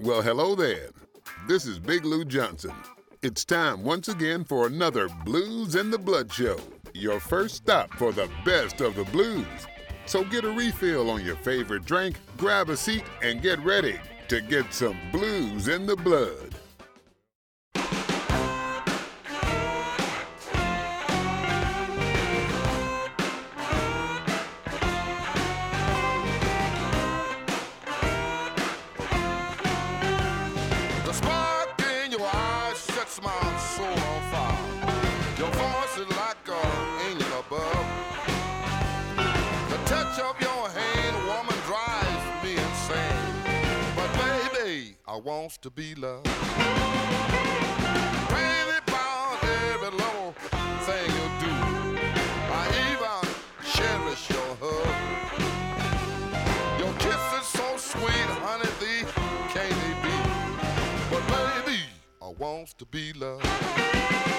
Well, hello there. This is Big Lou Johnson. It's time once again for another Blues in the Blood show, your first stop for the best of the blues. So get a refill on your favorite drink, grab a seat, and get ready to get some blues in the blood. To be loved. Crazy about every little thing you do. I even cherish your hug. Your kiss is so sweet, honey, thee can't they be? But baby, I wants to be loved.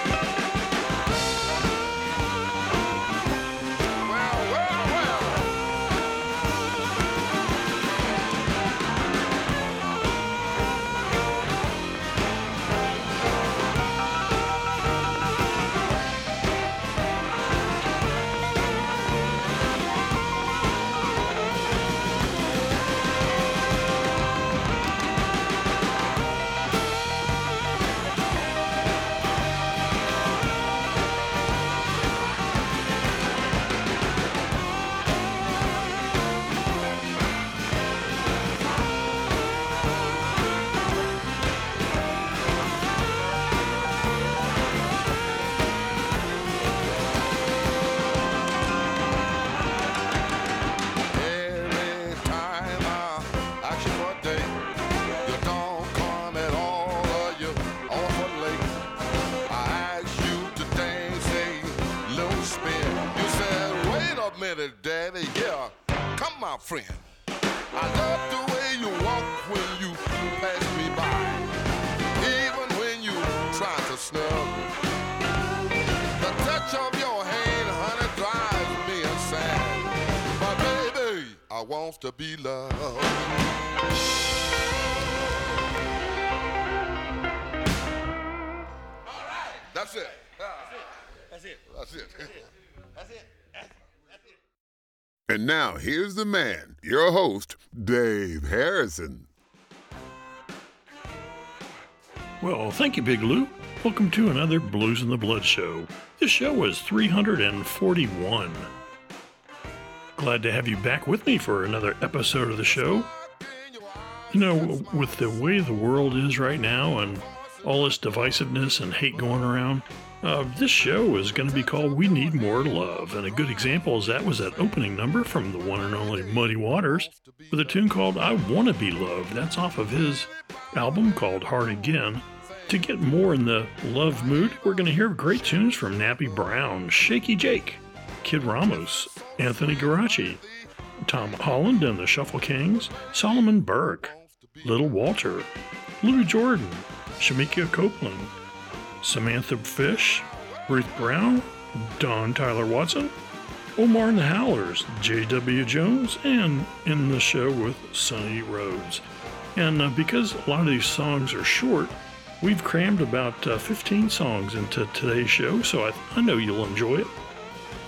Friend. I love the way you walk when you pass me by, even when you try to snub. The touch of your hand, honey, drives me insane. But baby, I want to be loved. That's it. That's it. That's it. That's it. And now here's the man, your host, Dave Harrison. Well, thank you, Big Lou. Welcome to another Blues in the Blood show. This show was 341. Glad to have you back with me for another episode of the show. You know, with the way the world is right now and all this divisiveness and hate going around, uh, this show is going to be called We Need More Love. And a good example is that was that opening number from the one and only Muddy Waters with a tune called I Want to Be Loved. That's off of his album called Hard Again. To get more in the love mood, we're going to hear great tunes from Nappy Brown, Shakey Jake, Kid Ramos, Anthony Geraci, Tom Holland and the Shuffle Kings, Solomon Burke, Little Walter, Lou Jordan, Shemekia Copeland, Samantha Fish, Ruth Brown, Dawn Tyler Watson, Omar and the Howlers, J.W. Jones, and in the show with Sonny Rhodes. And uh, because a lot of these songs are short, we've crammed about uh, 15 songs into today's show, so I, I know you'll enjoy it.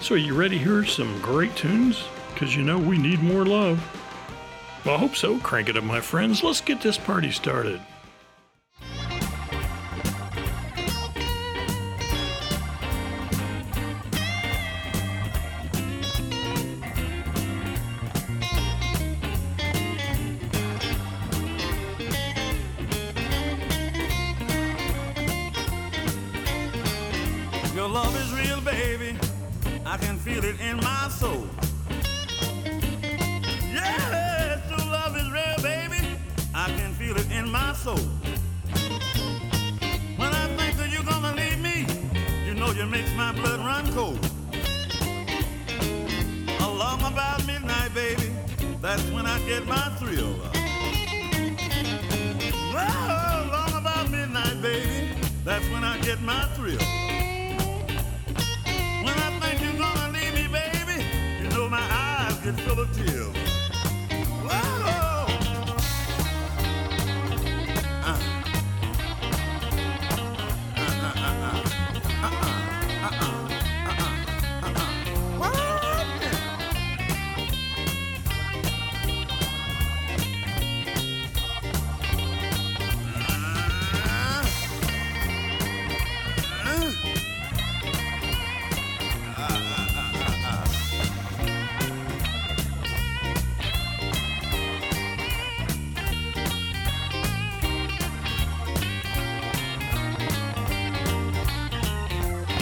So, are you ready to hear some great tunes? Because you know we need more love. Well, I hope so. Crank it up, my friends. Let's get this party started.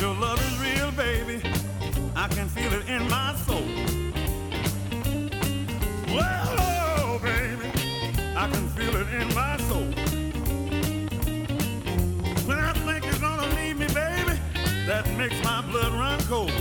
Your love is real, baby. I can feel it in my soul. Well, oh, baby, I can feel it in my soul. When I think you're gonna leave me, baby, that makes my blood run cold.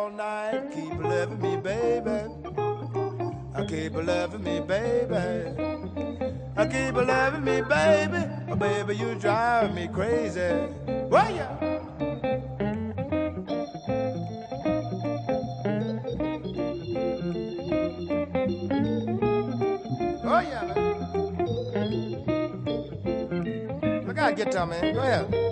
All night, keep loving me, baby. I keep loving me, baby. I keep loving me, baby. Oh, baby, you drive me crazy. Well, yeah. Oh, yeah. Look out, guitar, man. Go ahead.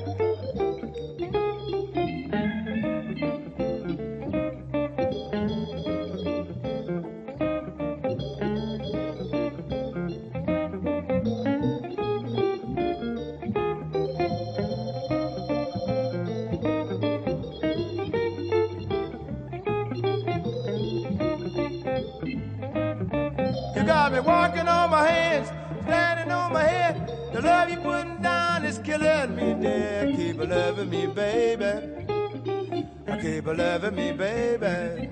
Loving me, baby.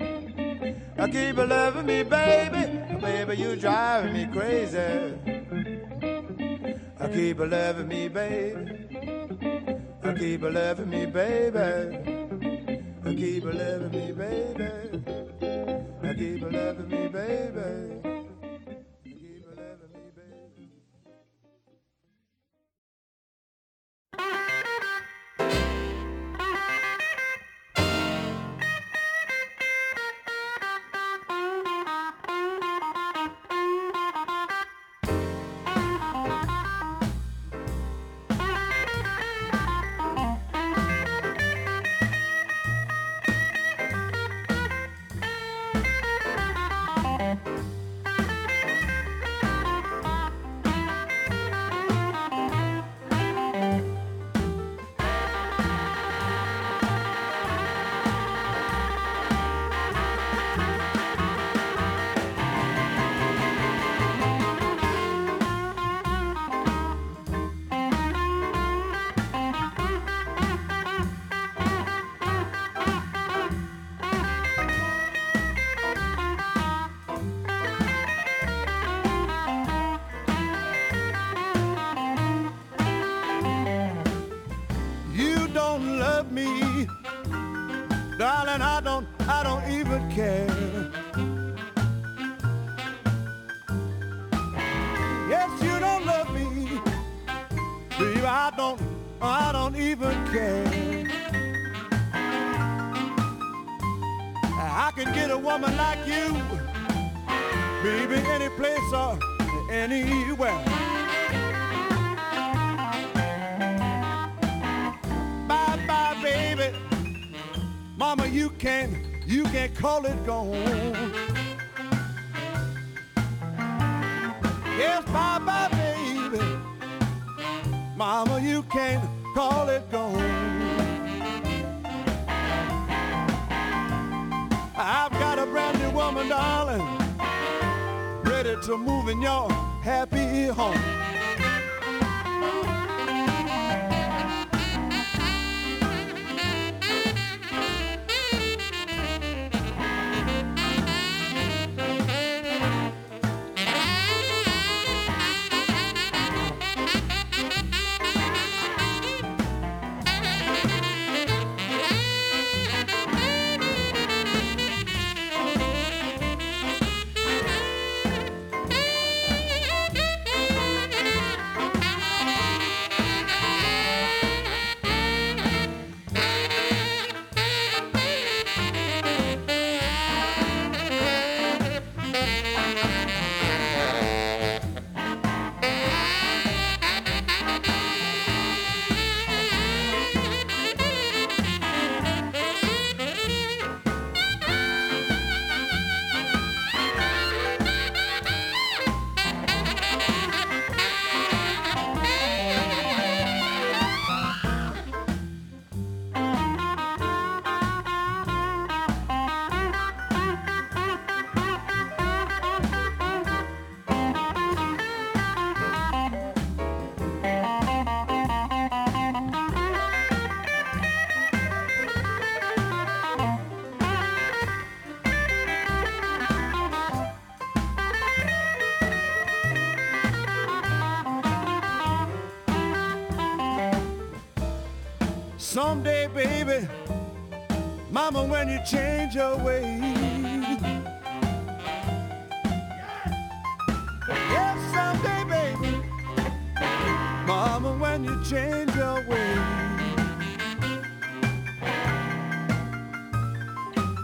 I keep loving me, baby. Baby, you driving me crazy. I keep loving me, baby. I keep loving me, baby. I keep loving me, baby. I keep loving me, baby. Keep baby. You darling. I don't, I don't even care. Yes, you don't love me, baby. I don't, I don't even care. I can get a woman like you, baby, any place or anywhere. Can't call it gone. Yes, bye bye, baby. Mama, you can't call it gone. I've got a brand new woman, darling, ready to move in your happy home. Change your ways. Yes, someday, baby, mama, when you change your ways.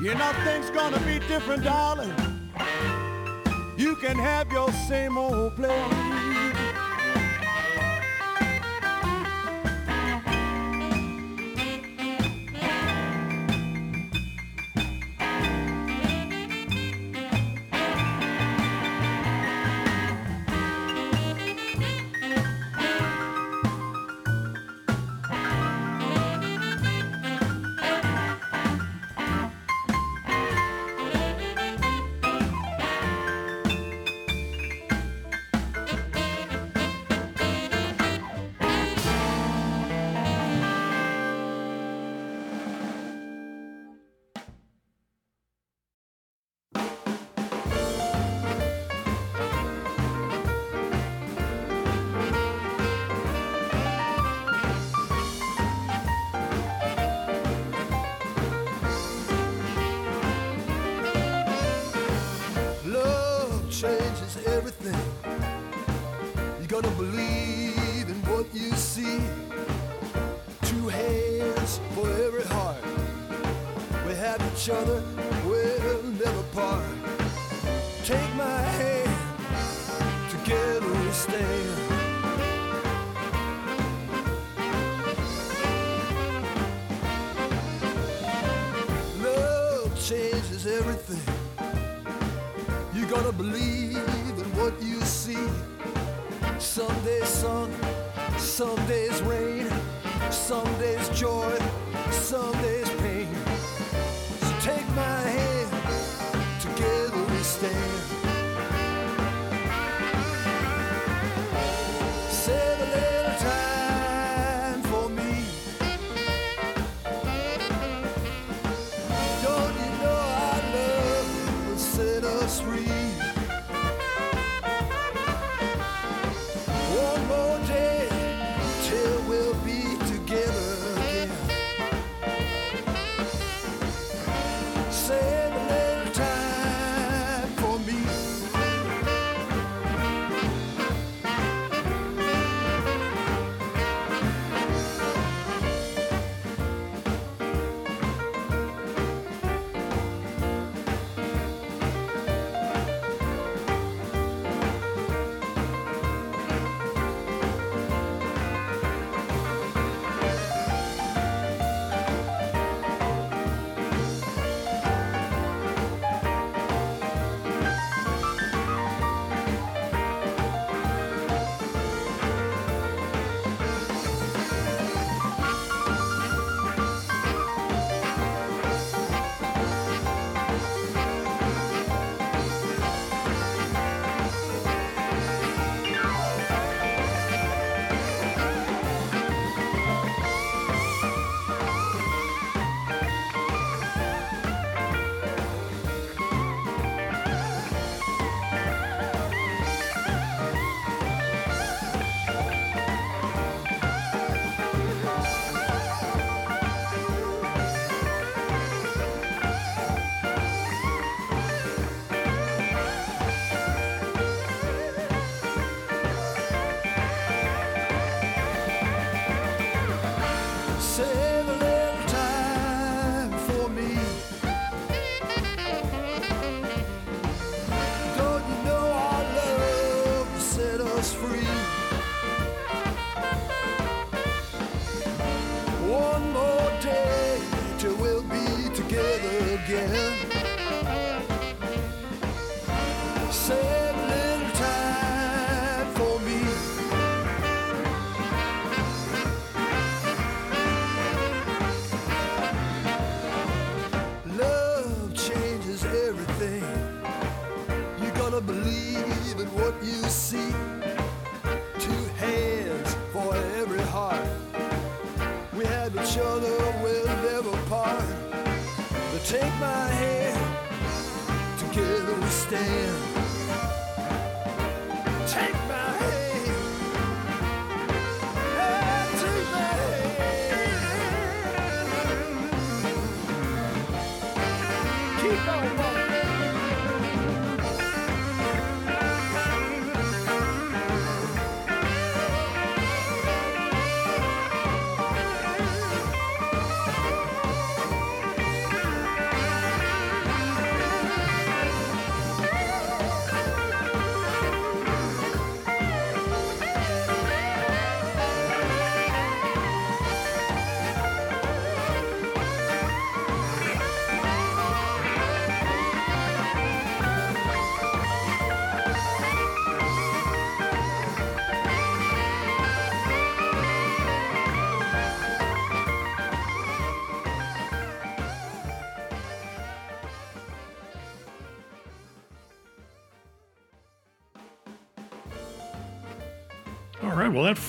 You know things gonna be different, darling. You can have your same old place. Each other, we'll never part. Take my hand, together we stand. Love changes everything. You gotta believe in what you see. Some days sun, some days rain, some days joy, some days Have each other, we'll never part. But take my hand, together we stand.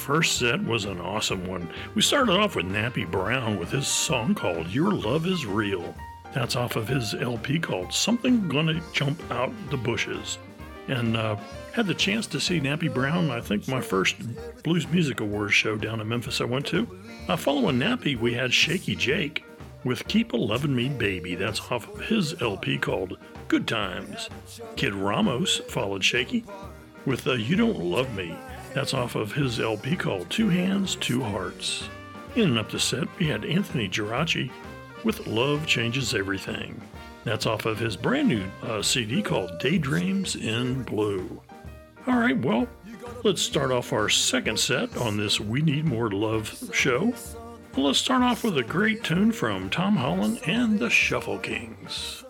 First set was an awesome one. We started off with Nappy Brown with his song called Your Love Is Real. That's off of his LP called Something Gonna Jump Out the Bushes. And uh, had the chance to see Nappy Brown, I think my first Blues Music Awards show down in Memphis I went to. Uh, following Nappy, we had Shakey Jake with Keep a Lovin' Me Baby. That's off of his LP called Good Times. Kid Ramos followed Shakey with uh, You Don't Love Me. That's off of his LP called Two Hands, Two Hearts. In and up the set, we had Anthony Geraci with Love Changes Everything. That's off of his brand new uh, CD called Daydreams in Blue. All right, well, let's start off our second set on this We Need More Love show. Well, let's start off with a great tune from Tom Holland and the Shuffle Kings.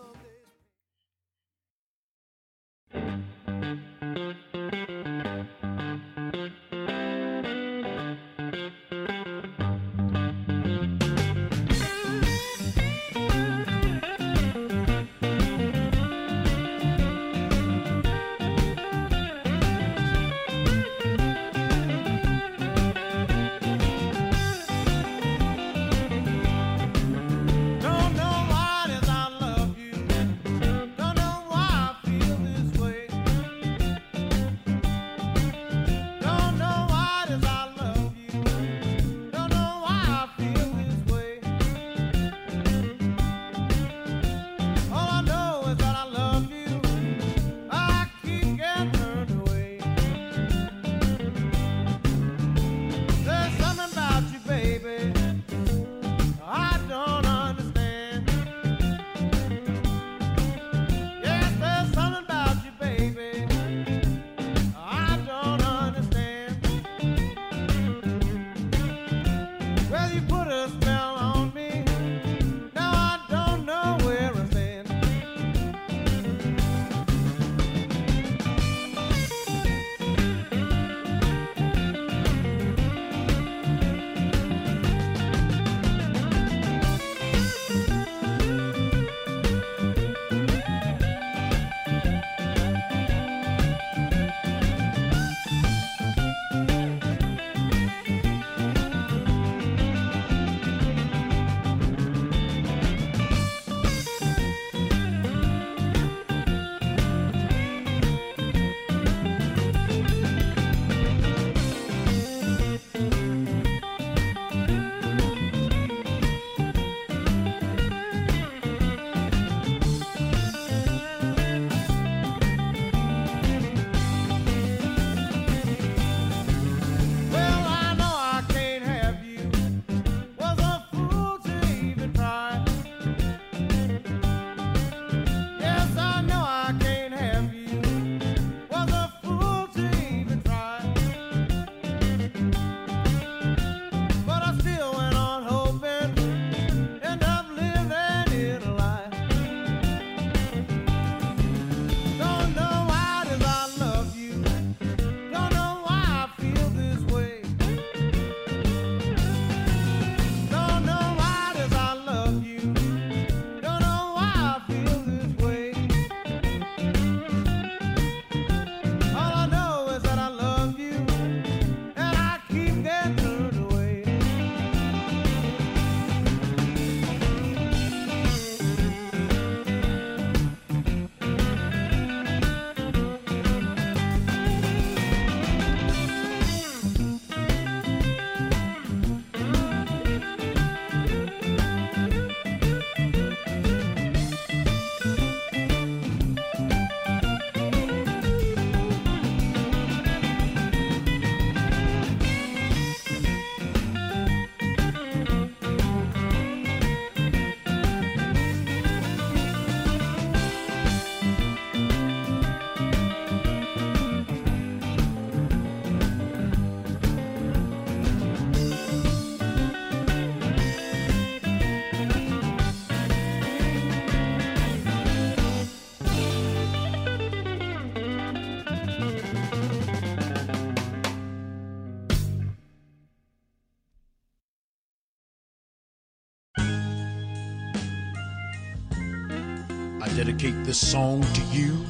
Dedicate this song to you,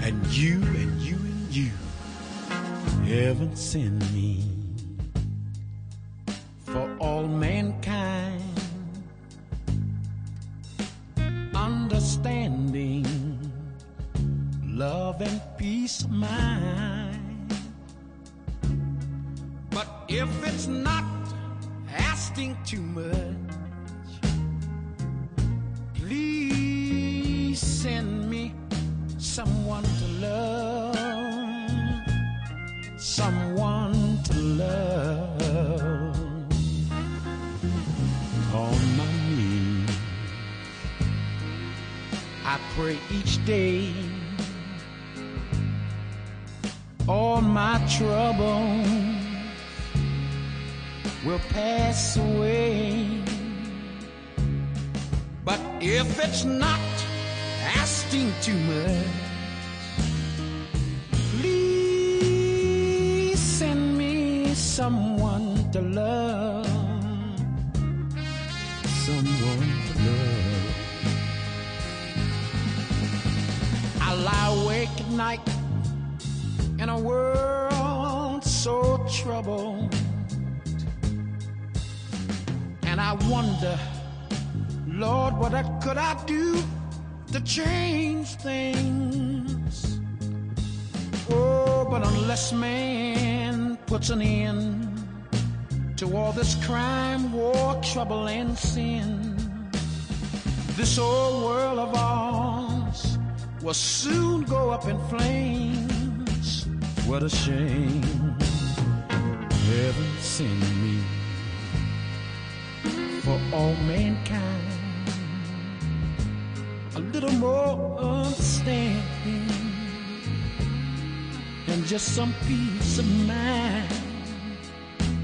and you, and you, and you. Heaven send me And I wonder, Lord, what I, could I do to change things? Oh, but unless man puts an end to all this crime, war, trouble, and sin, this old world of ours will soon go up in flames. What a shame. Heaven send me for all mankind a little more understanding and just some peace of mind.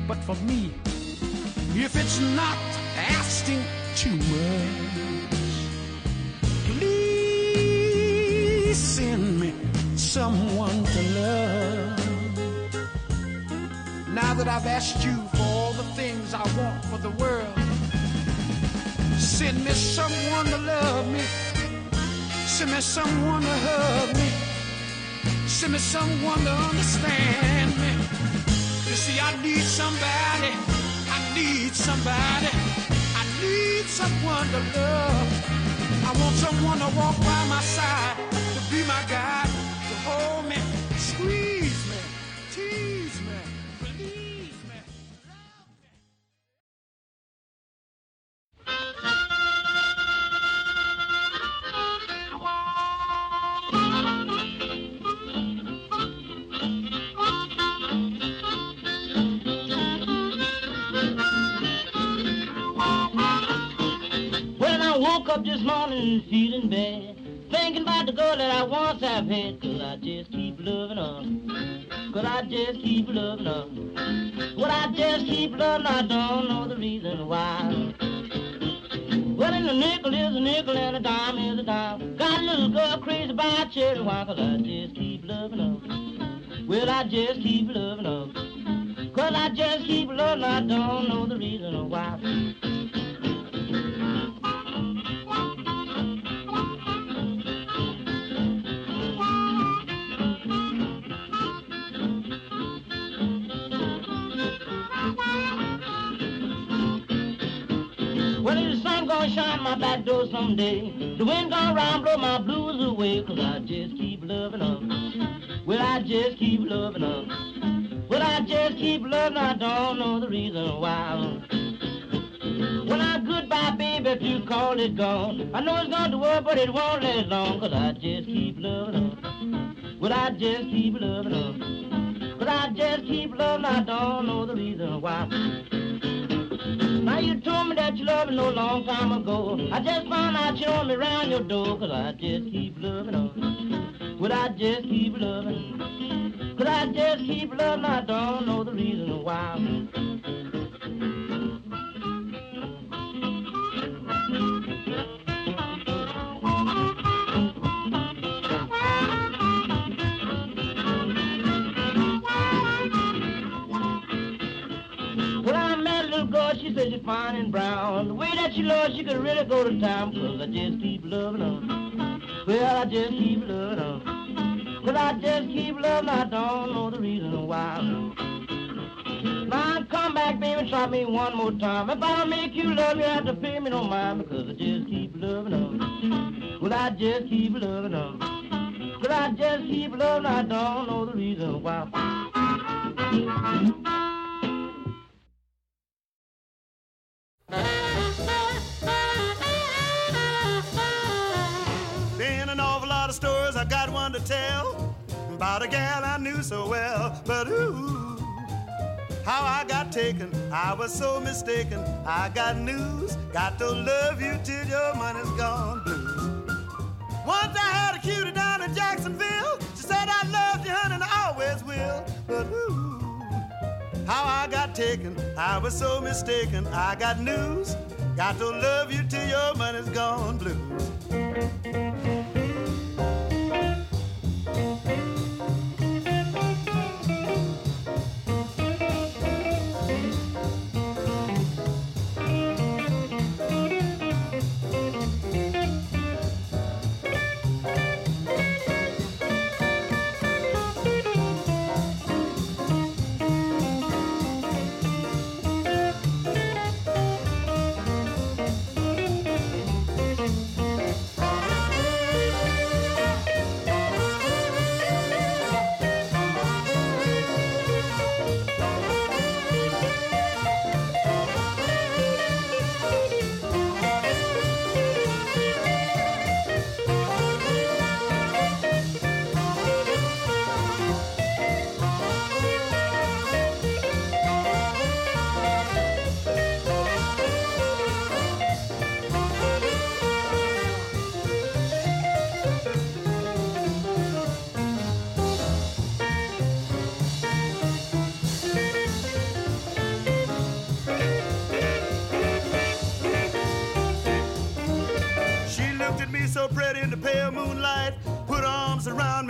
But for me, if it's not asking too much, please send me someone Now that I've asked you for all the things I want for the world, send me someone to love me. Send me someone to hug me. Send me someone to understand me. You see, I need somebody. I need somebody. I need someone to love. I want someone to walk by my side, to be my guide, morning feeling bad, thinking about the girl that I once have had, could I just keep loving her? Could I just keep loving her? Would I just keep loving her? I don't know the reason why. Well, and a nickel is a nickel and a dime is a dime. Got a little girl crazy about cherry wine, could I just keep loving her? Will I just keep loving her? Cause I just keep loving her, I don't know the reason why. Shine my back door someday. The wind gonna round blow my blues away. Cause I just keep loving her. Will I just keep loving her? Will I just keep loving her? I don't know the reason why. When I goodbye, baby, if you call it gone. I know it's gone to work, but it won't last long. Cause I just keep loving her. Will I just keep loving her? But I just keep loving her. I don't know the reason why. Now you told me that you loved me no long time ago. I just found out you know me round your door. Cause I just keep loving her. Would I just keep loving? Could I just keep loving? I don't know the reason why. She said she's fine and brown. The way that she loves, she could really go to town. Cause I just keep loving her. Well, I just keep loving her. Cause I just keep loving? her. I don't know the reason why. Now come back, baby, try me one more time. If I don't make you love, you have to pay me no mind because I just keep loving her. Will I just keep loving her? Will I just keep loving? her. I don't know the reason why. Tell about a gal I knew so well. But ooh, how I got taken, I was so mistaken. I got news, got to love you till your money's gone blue. Once I had a cutie down in Jacksonville. She said I loved you, honey, and I always will. But ooh, how I got taken, I was so mistaken. I got news, got to love you till your money's gone blue.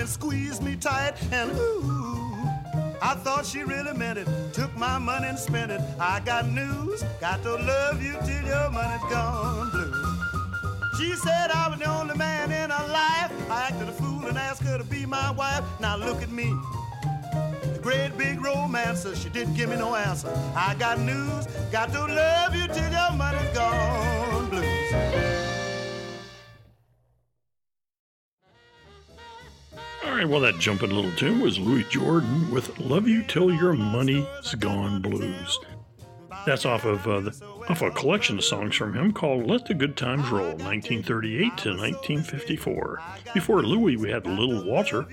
And squeezed me tight, and ooh, I thought she really meant it. Took my money and spent it. I got news, got to love you till your money's gone blue. She said I was the only man in her life. I acted a fool and asked her to be my wife. Now look at me. The great big romancer, she didn't give me no answer. I got news, got to love you till your money's gone right, well, that jumping little tune was Louis Jordan with Love You Till Your Money's Gone Blues. That's off of, uh, the, off a collection of songs from him called Let the Good Times Roll, 1938 to 1954. Before Louis, we had Little Walter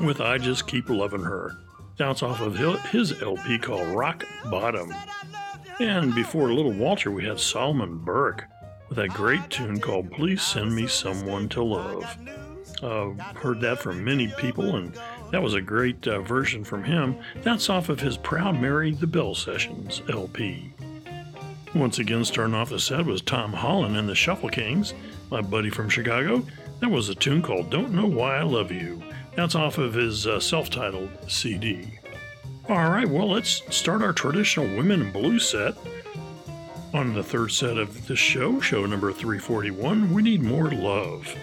with I Just Keep Loving Her. That's off of his LP called Rock Bottom. And before Little Walter, we had Solomon Burke with that great tune called Please Send Me Someone to Love. Uh, heard that from many people, and that was a great uh, version from him. That's off of his Proud Mary the Bell Sessions LP. Once again, starting off the set was Tom Holland and the Shuffle Kings, my buddy from Chicago. That was a tune called Don't Know Why I Love You. That's off of his uh, self titled CD. All right, well, let's start our traditional Women in Blue set. On the third set of this show, show number 341, we need more love.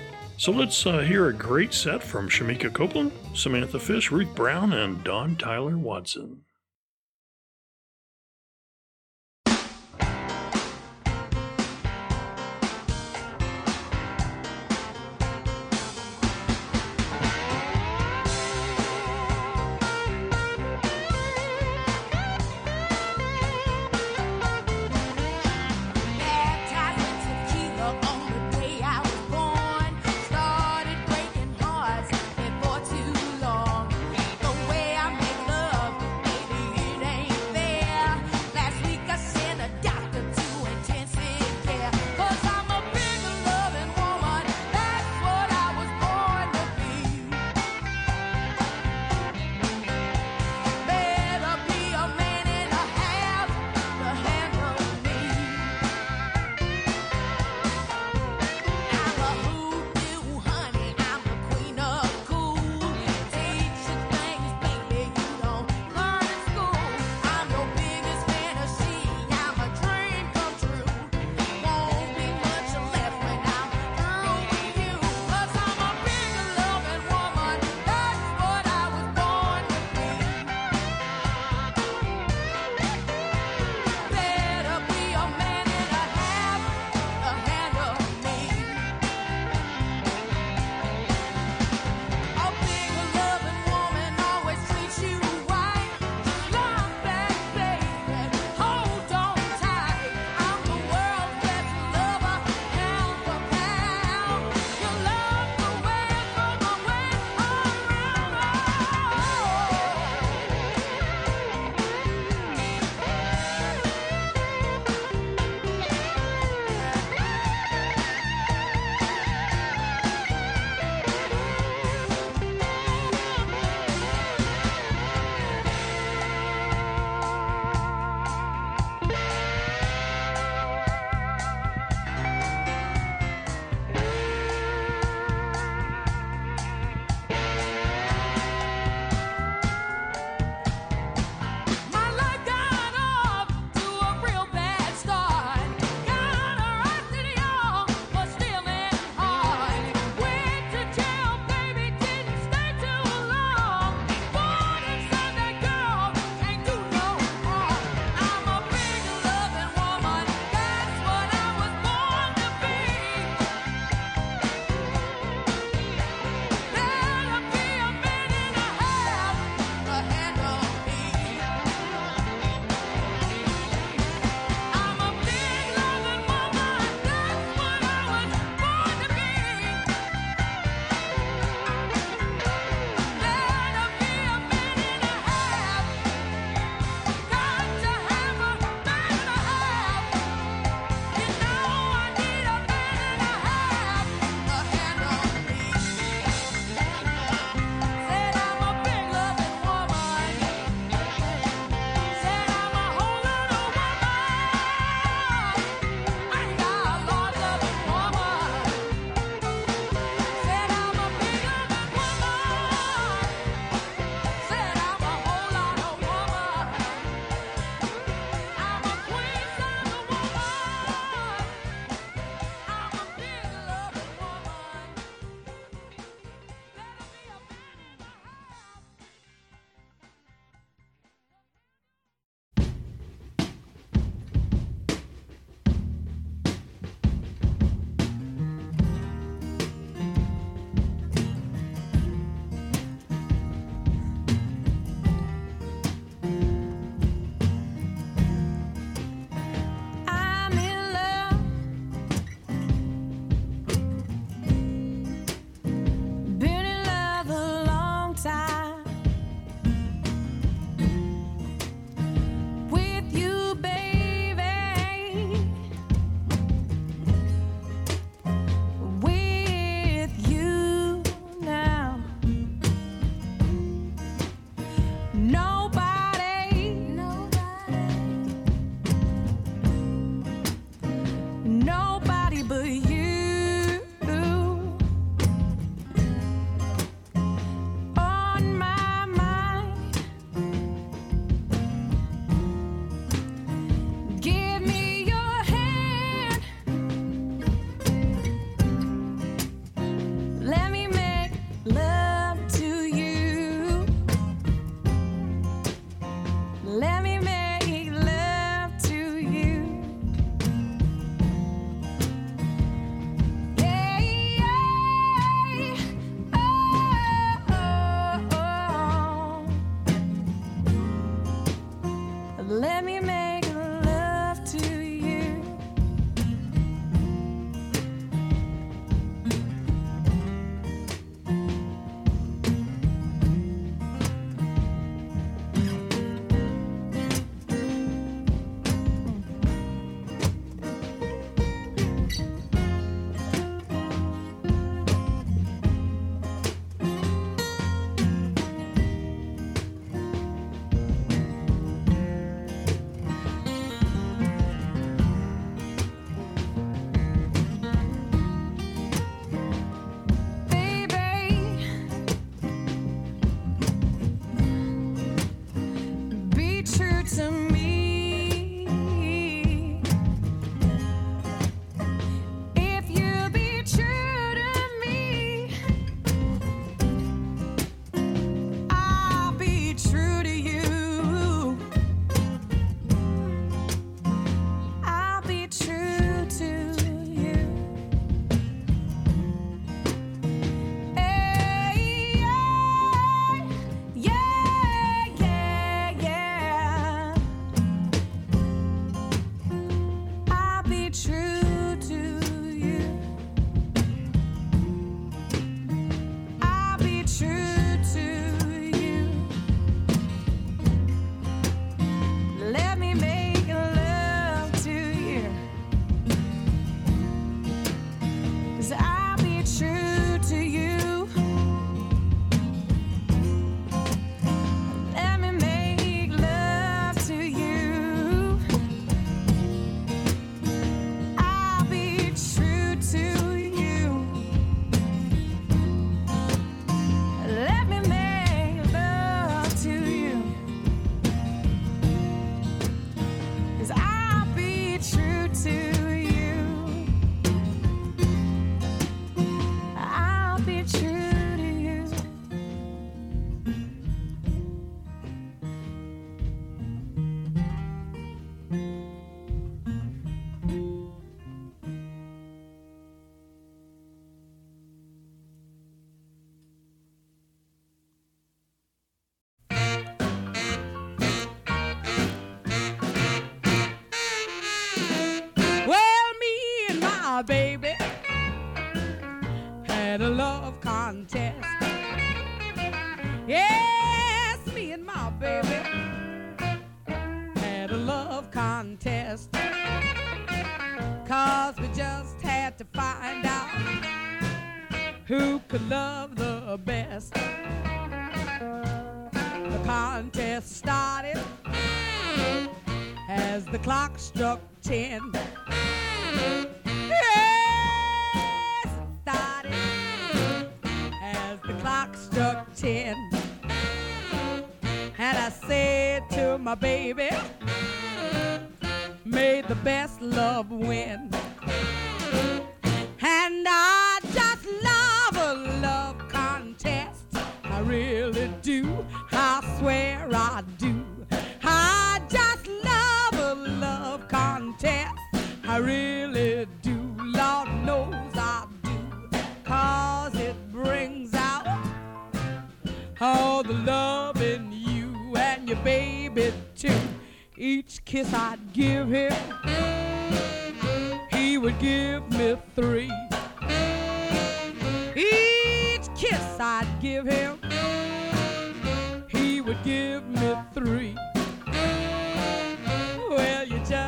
So let's uh, hear a great set from Shemekia Copeland, Samantha Fish, Ruth Brown, and Dawn Tyler Watson.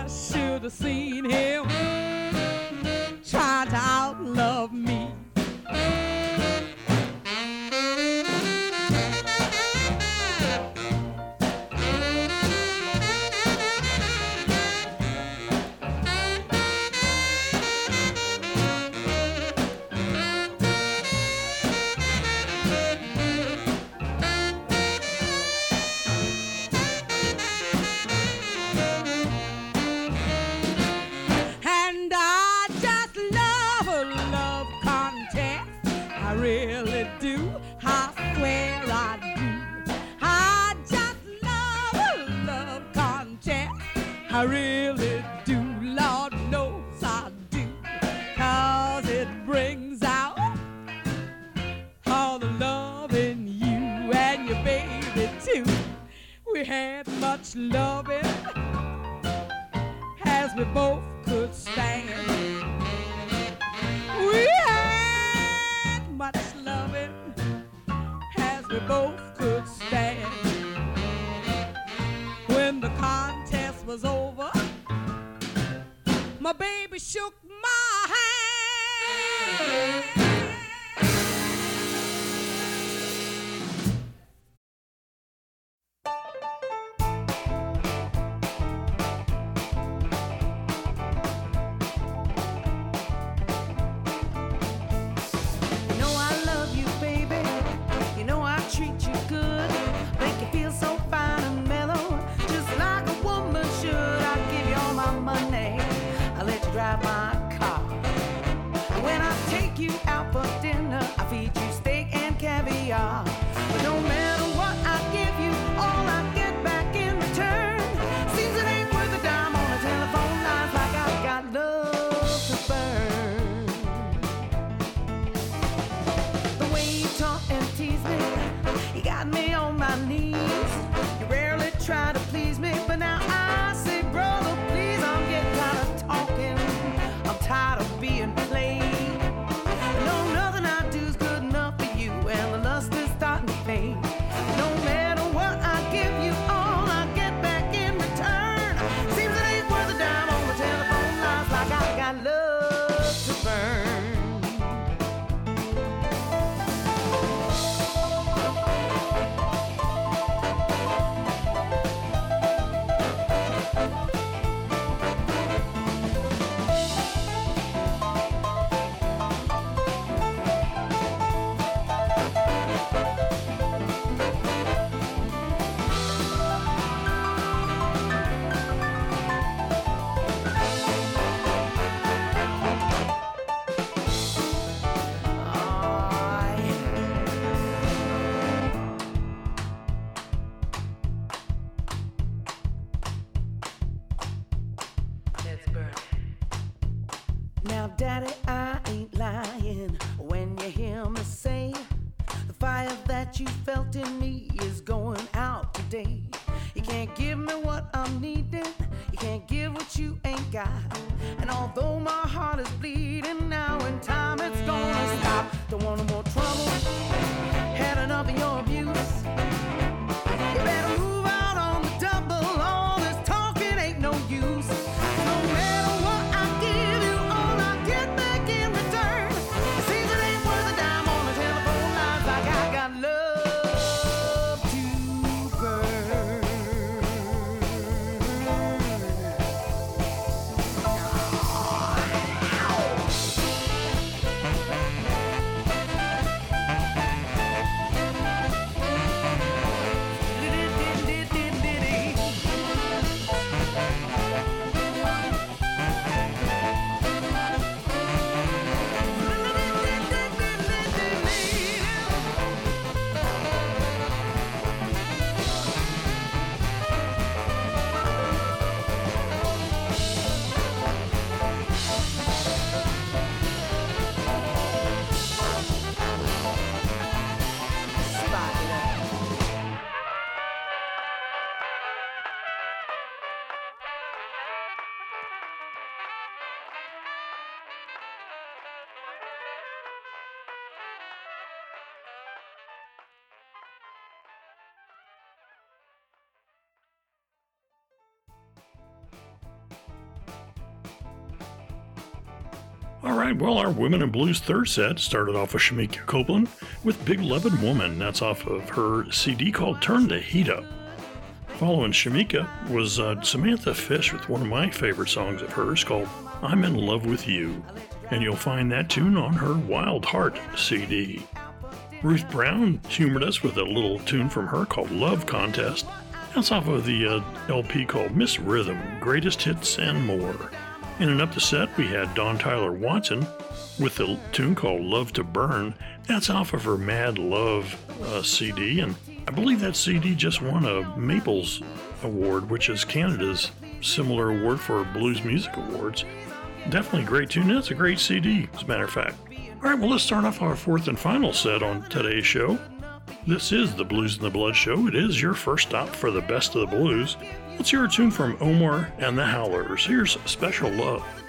Just should have seen him right, well, our Women in Blues third set started off with Shemekia Copeland with Big Lovin' Woman. That's off of her CD called Turn the Heat Up. Following Shemekia was uh, Samantha Fish with one of my favorite songs of hers called I'm in Love with You. And you'll find that tune on her Wild Heart CD. Ruth Brown humored us with a little tune from her called Love Contest. That's off of the uh, LP called Miss Rhythm Greatest Hits and More. In and up the set, we had Dawn Tyler Watson with the tune called Love to Burn. That's off of her Mad Love uh, CD, and I believe that CD just won a Maples Award, which is Canada's similar award for Blues Music Awards. Definitely great tune. That's a great CD, as a matter of fact. All right, well, let's start off our fourth and final set on today's show. This is the Blues in the Blood Show. It is your first stop for the best of the blues. Let's hear a tune from Omar and the Howlers. Here's Special Love.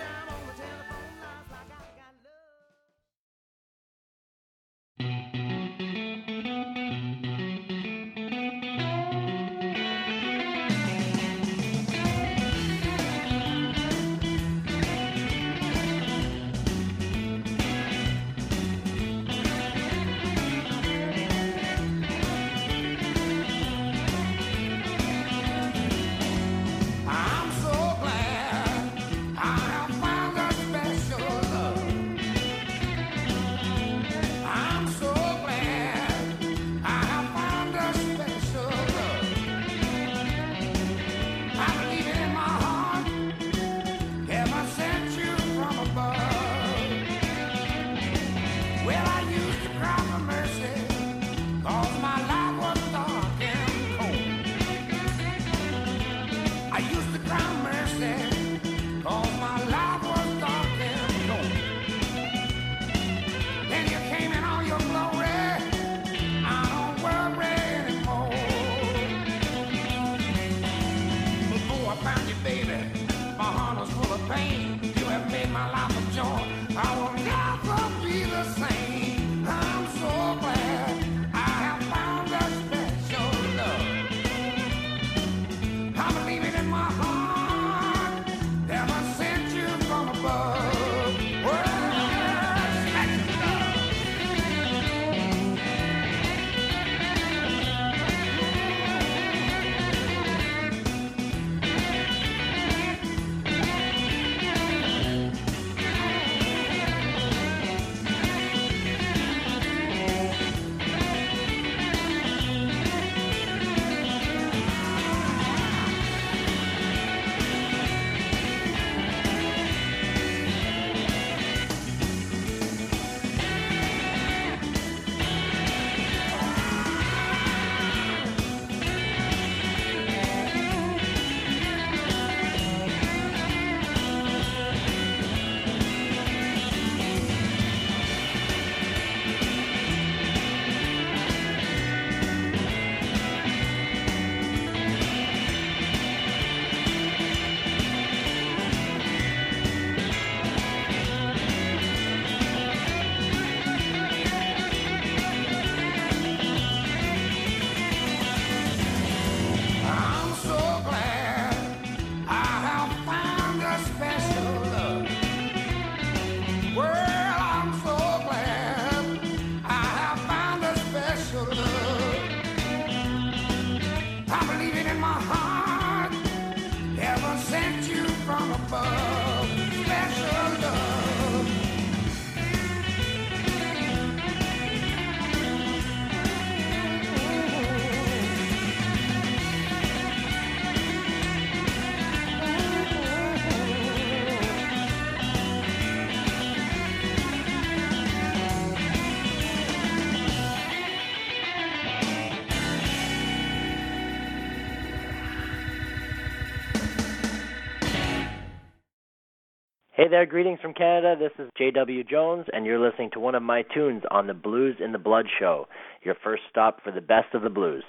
Hey there, greetings from Canada. This is J.W. Jones, and you're listening to one of my tunes on the Blues in the Blood show, your first stop for the best of the blues.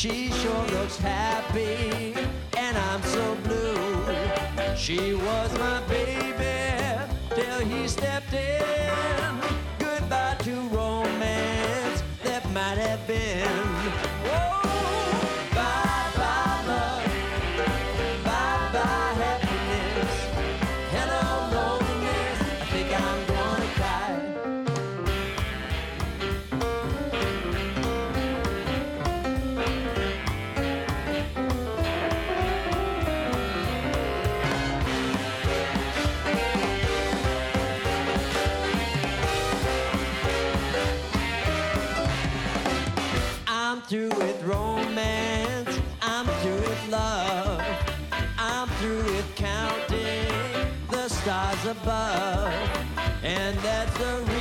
She sure looks happy, and I'm so blue. She was my baby. through with romance. I'm through with love. I'm through with counting the stars above. And that's the reason.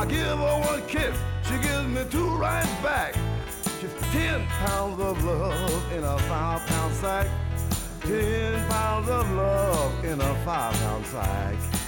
I give her one kiss, she gives me two right back. Just ten pounds of love in a five pound sack. Ten pounds of love in a five pound sack.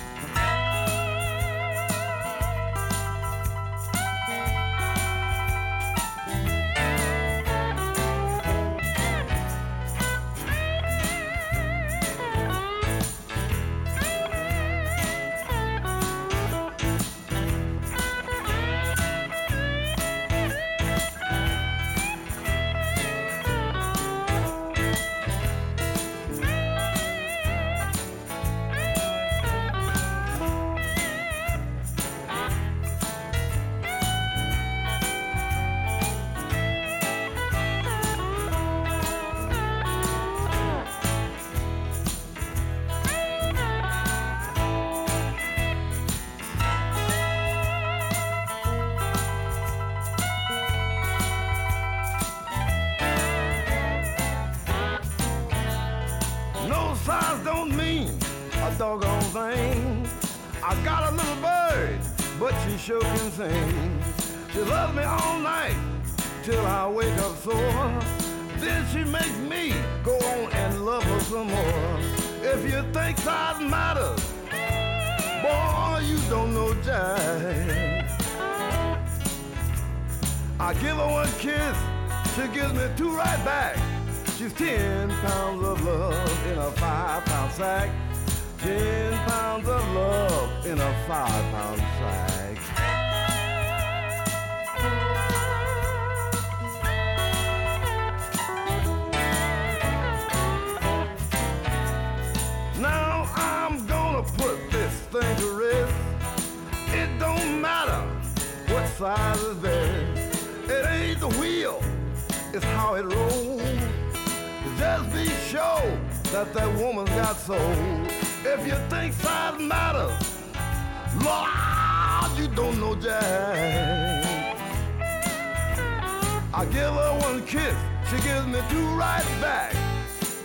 It's how it rolls. Just be sure that that woman's got soul. If you think size matters, Lord, you don't know Jack. I give her one kiss, she gives me two right back.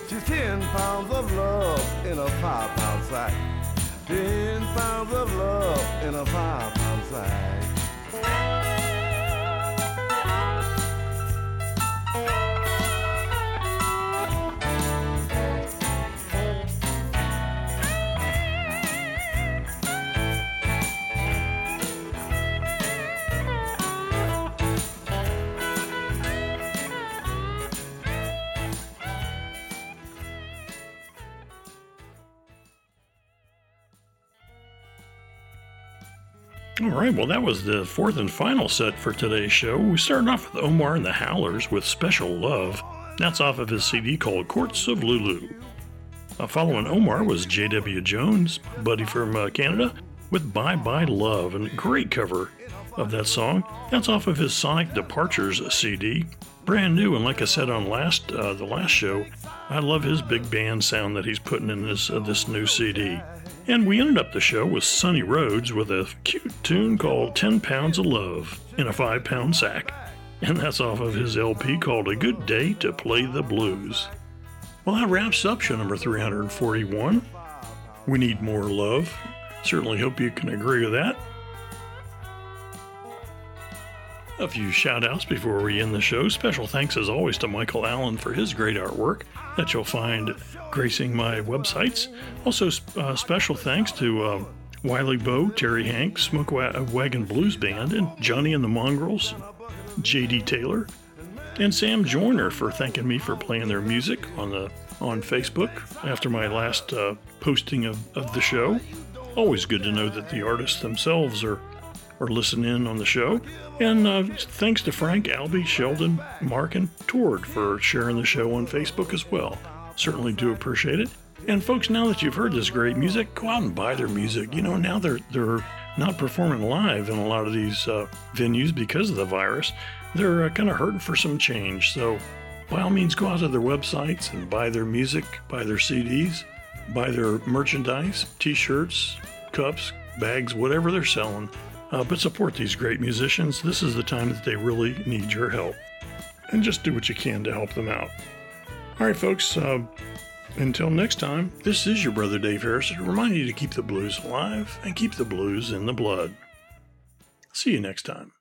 She's ten pounds of love in a five pound sack. Ten pounds of love in a five pound sack. Right, well, that was the fourth and final set for today's show. We started off with Omar and the Howlers with Special Love. That's off of his CD called Courts of Lulu. Uh, following Omar was J.W. Jones, buddy from uh, Canada, with Bye Bye Love, and a great cover of that song. That's off of his Sonic Departures CD, brand new. And like I said on last uh, the last show, I love his big band sound that he's putting in this uh, this new CD. And we ended up the show with Sonny Rhodes with a cute tune called 10 Pounds of Love in a 5 pound sack. And that's off of his LP called A Good Day to Play the Blues. Well, that wraps up show number 341. We need more love. Certainly hope you can agree with that. A few shout outs before we end the show. Special thanks, as always, to Michael Allen for his great artwork that you'll find gracing my websites. Also, uh, special thanks to uh, Wiley Bow, Terry Hank, Smoke Wagon Blues Band, and Johnny and the Mongrels, J.D. Taylor, and Sam Joyner for thanking me for playing their music on the on Facebook after my last uh, posting of, of the show. Always good to know that the artists themselves are are listen in on the show. And uh, thanks to Frank, Albie, Sheldon, Mark, and Tord for sharing the show on Facebook as well. Certainly do appreciate it. And folks, now that you've heard this great music, go out and buy their music. You know, now they're they're not performing live in a lot of these uh, venues because of the virus. They're uh, kind of hurting for some change. So, by all means, go out to their websites and buy their music, buy their CDs, buy their merchandise, T-shirts, cups, bags, whatever they're selling. Uh, but support these great musicians. This is the time that they really need your help. And just do what you can to help them out. All right, folks, uh, until next time, this is your brother Dave Harris to remind you to keep the blues alive and keep the blues in the blood. See you next time.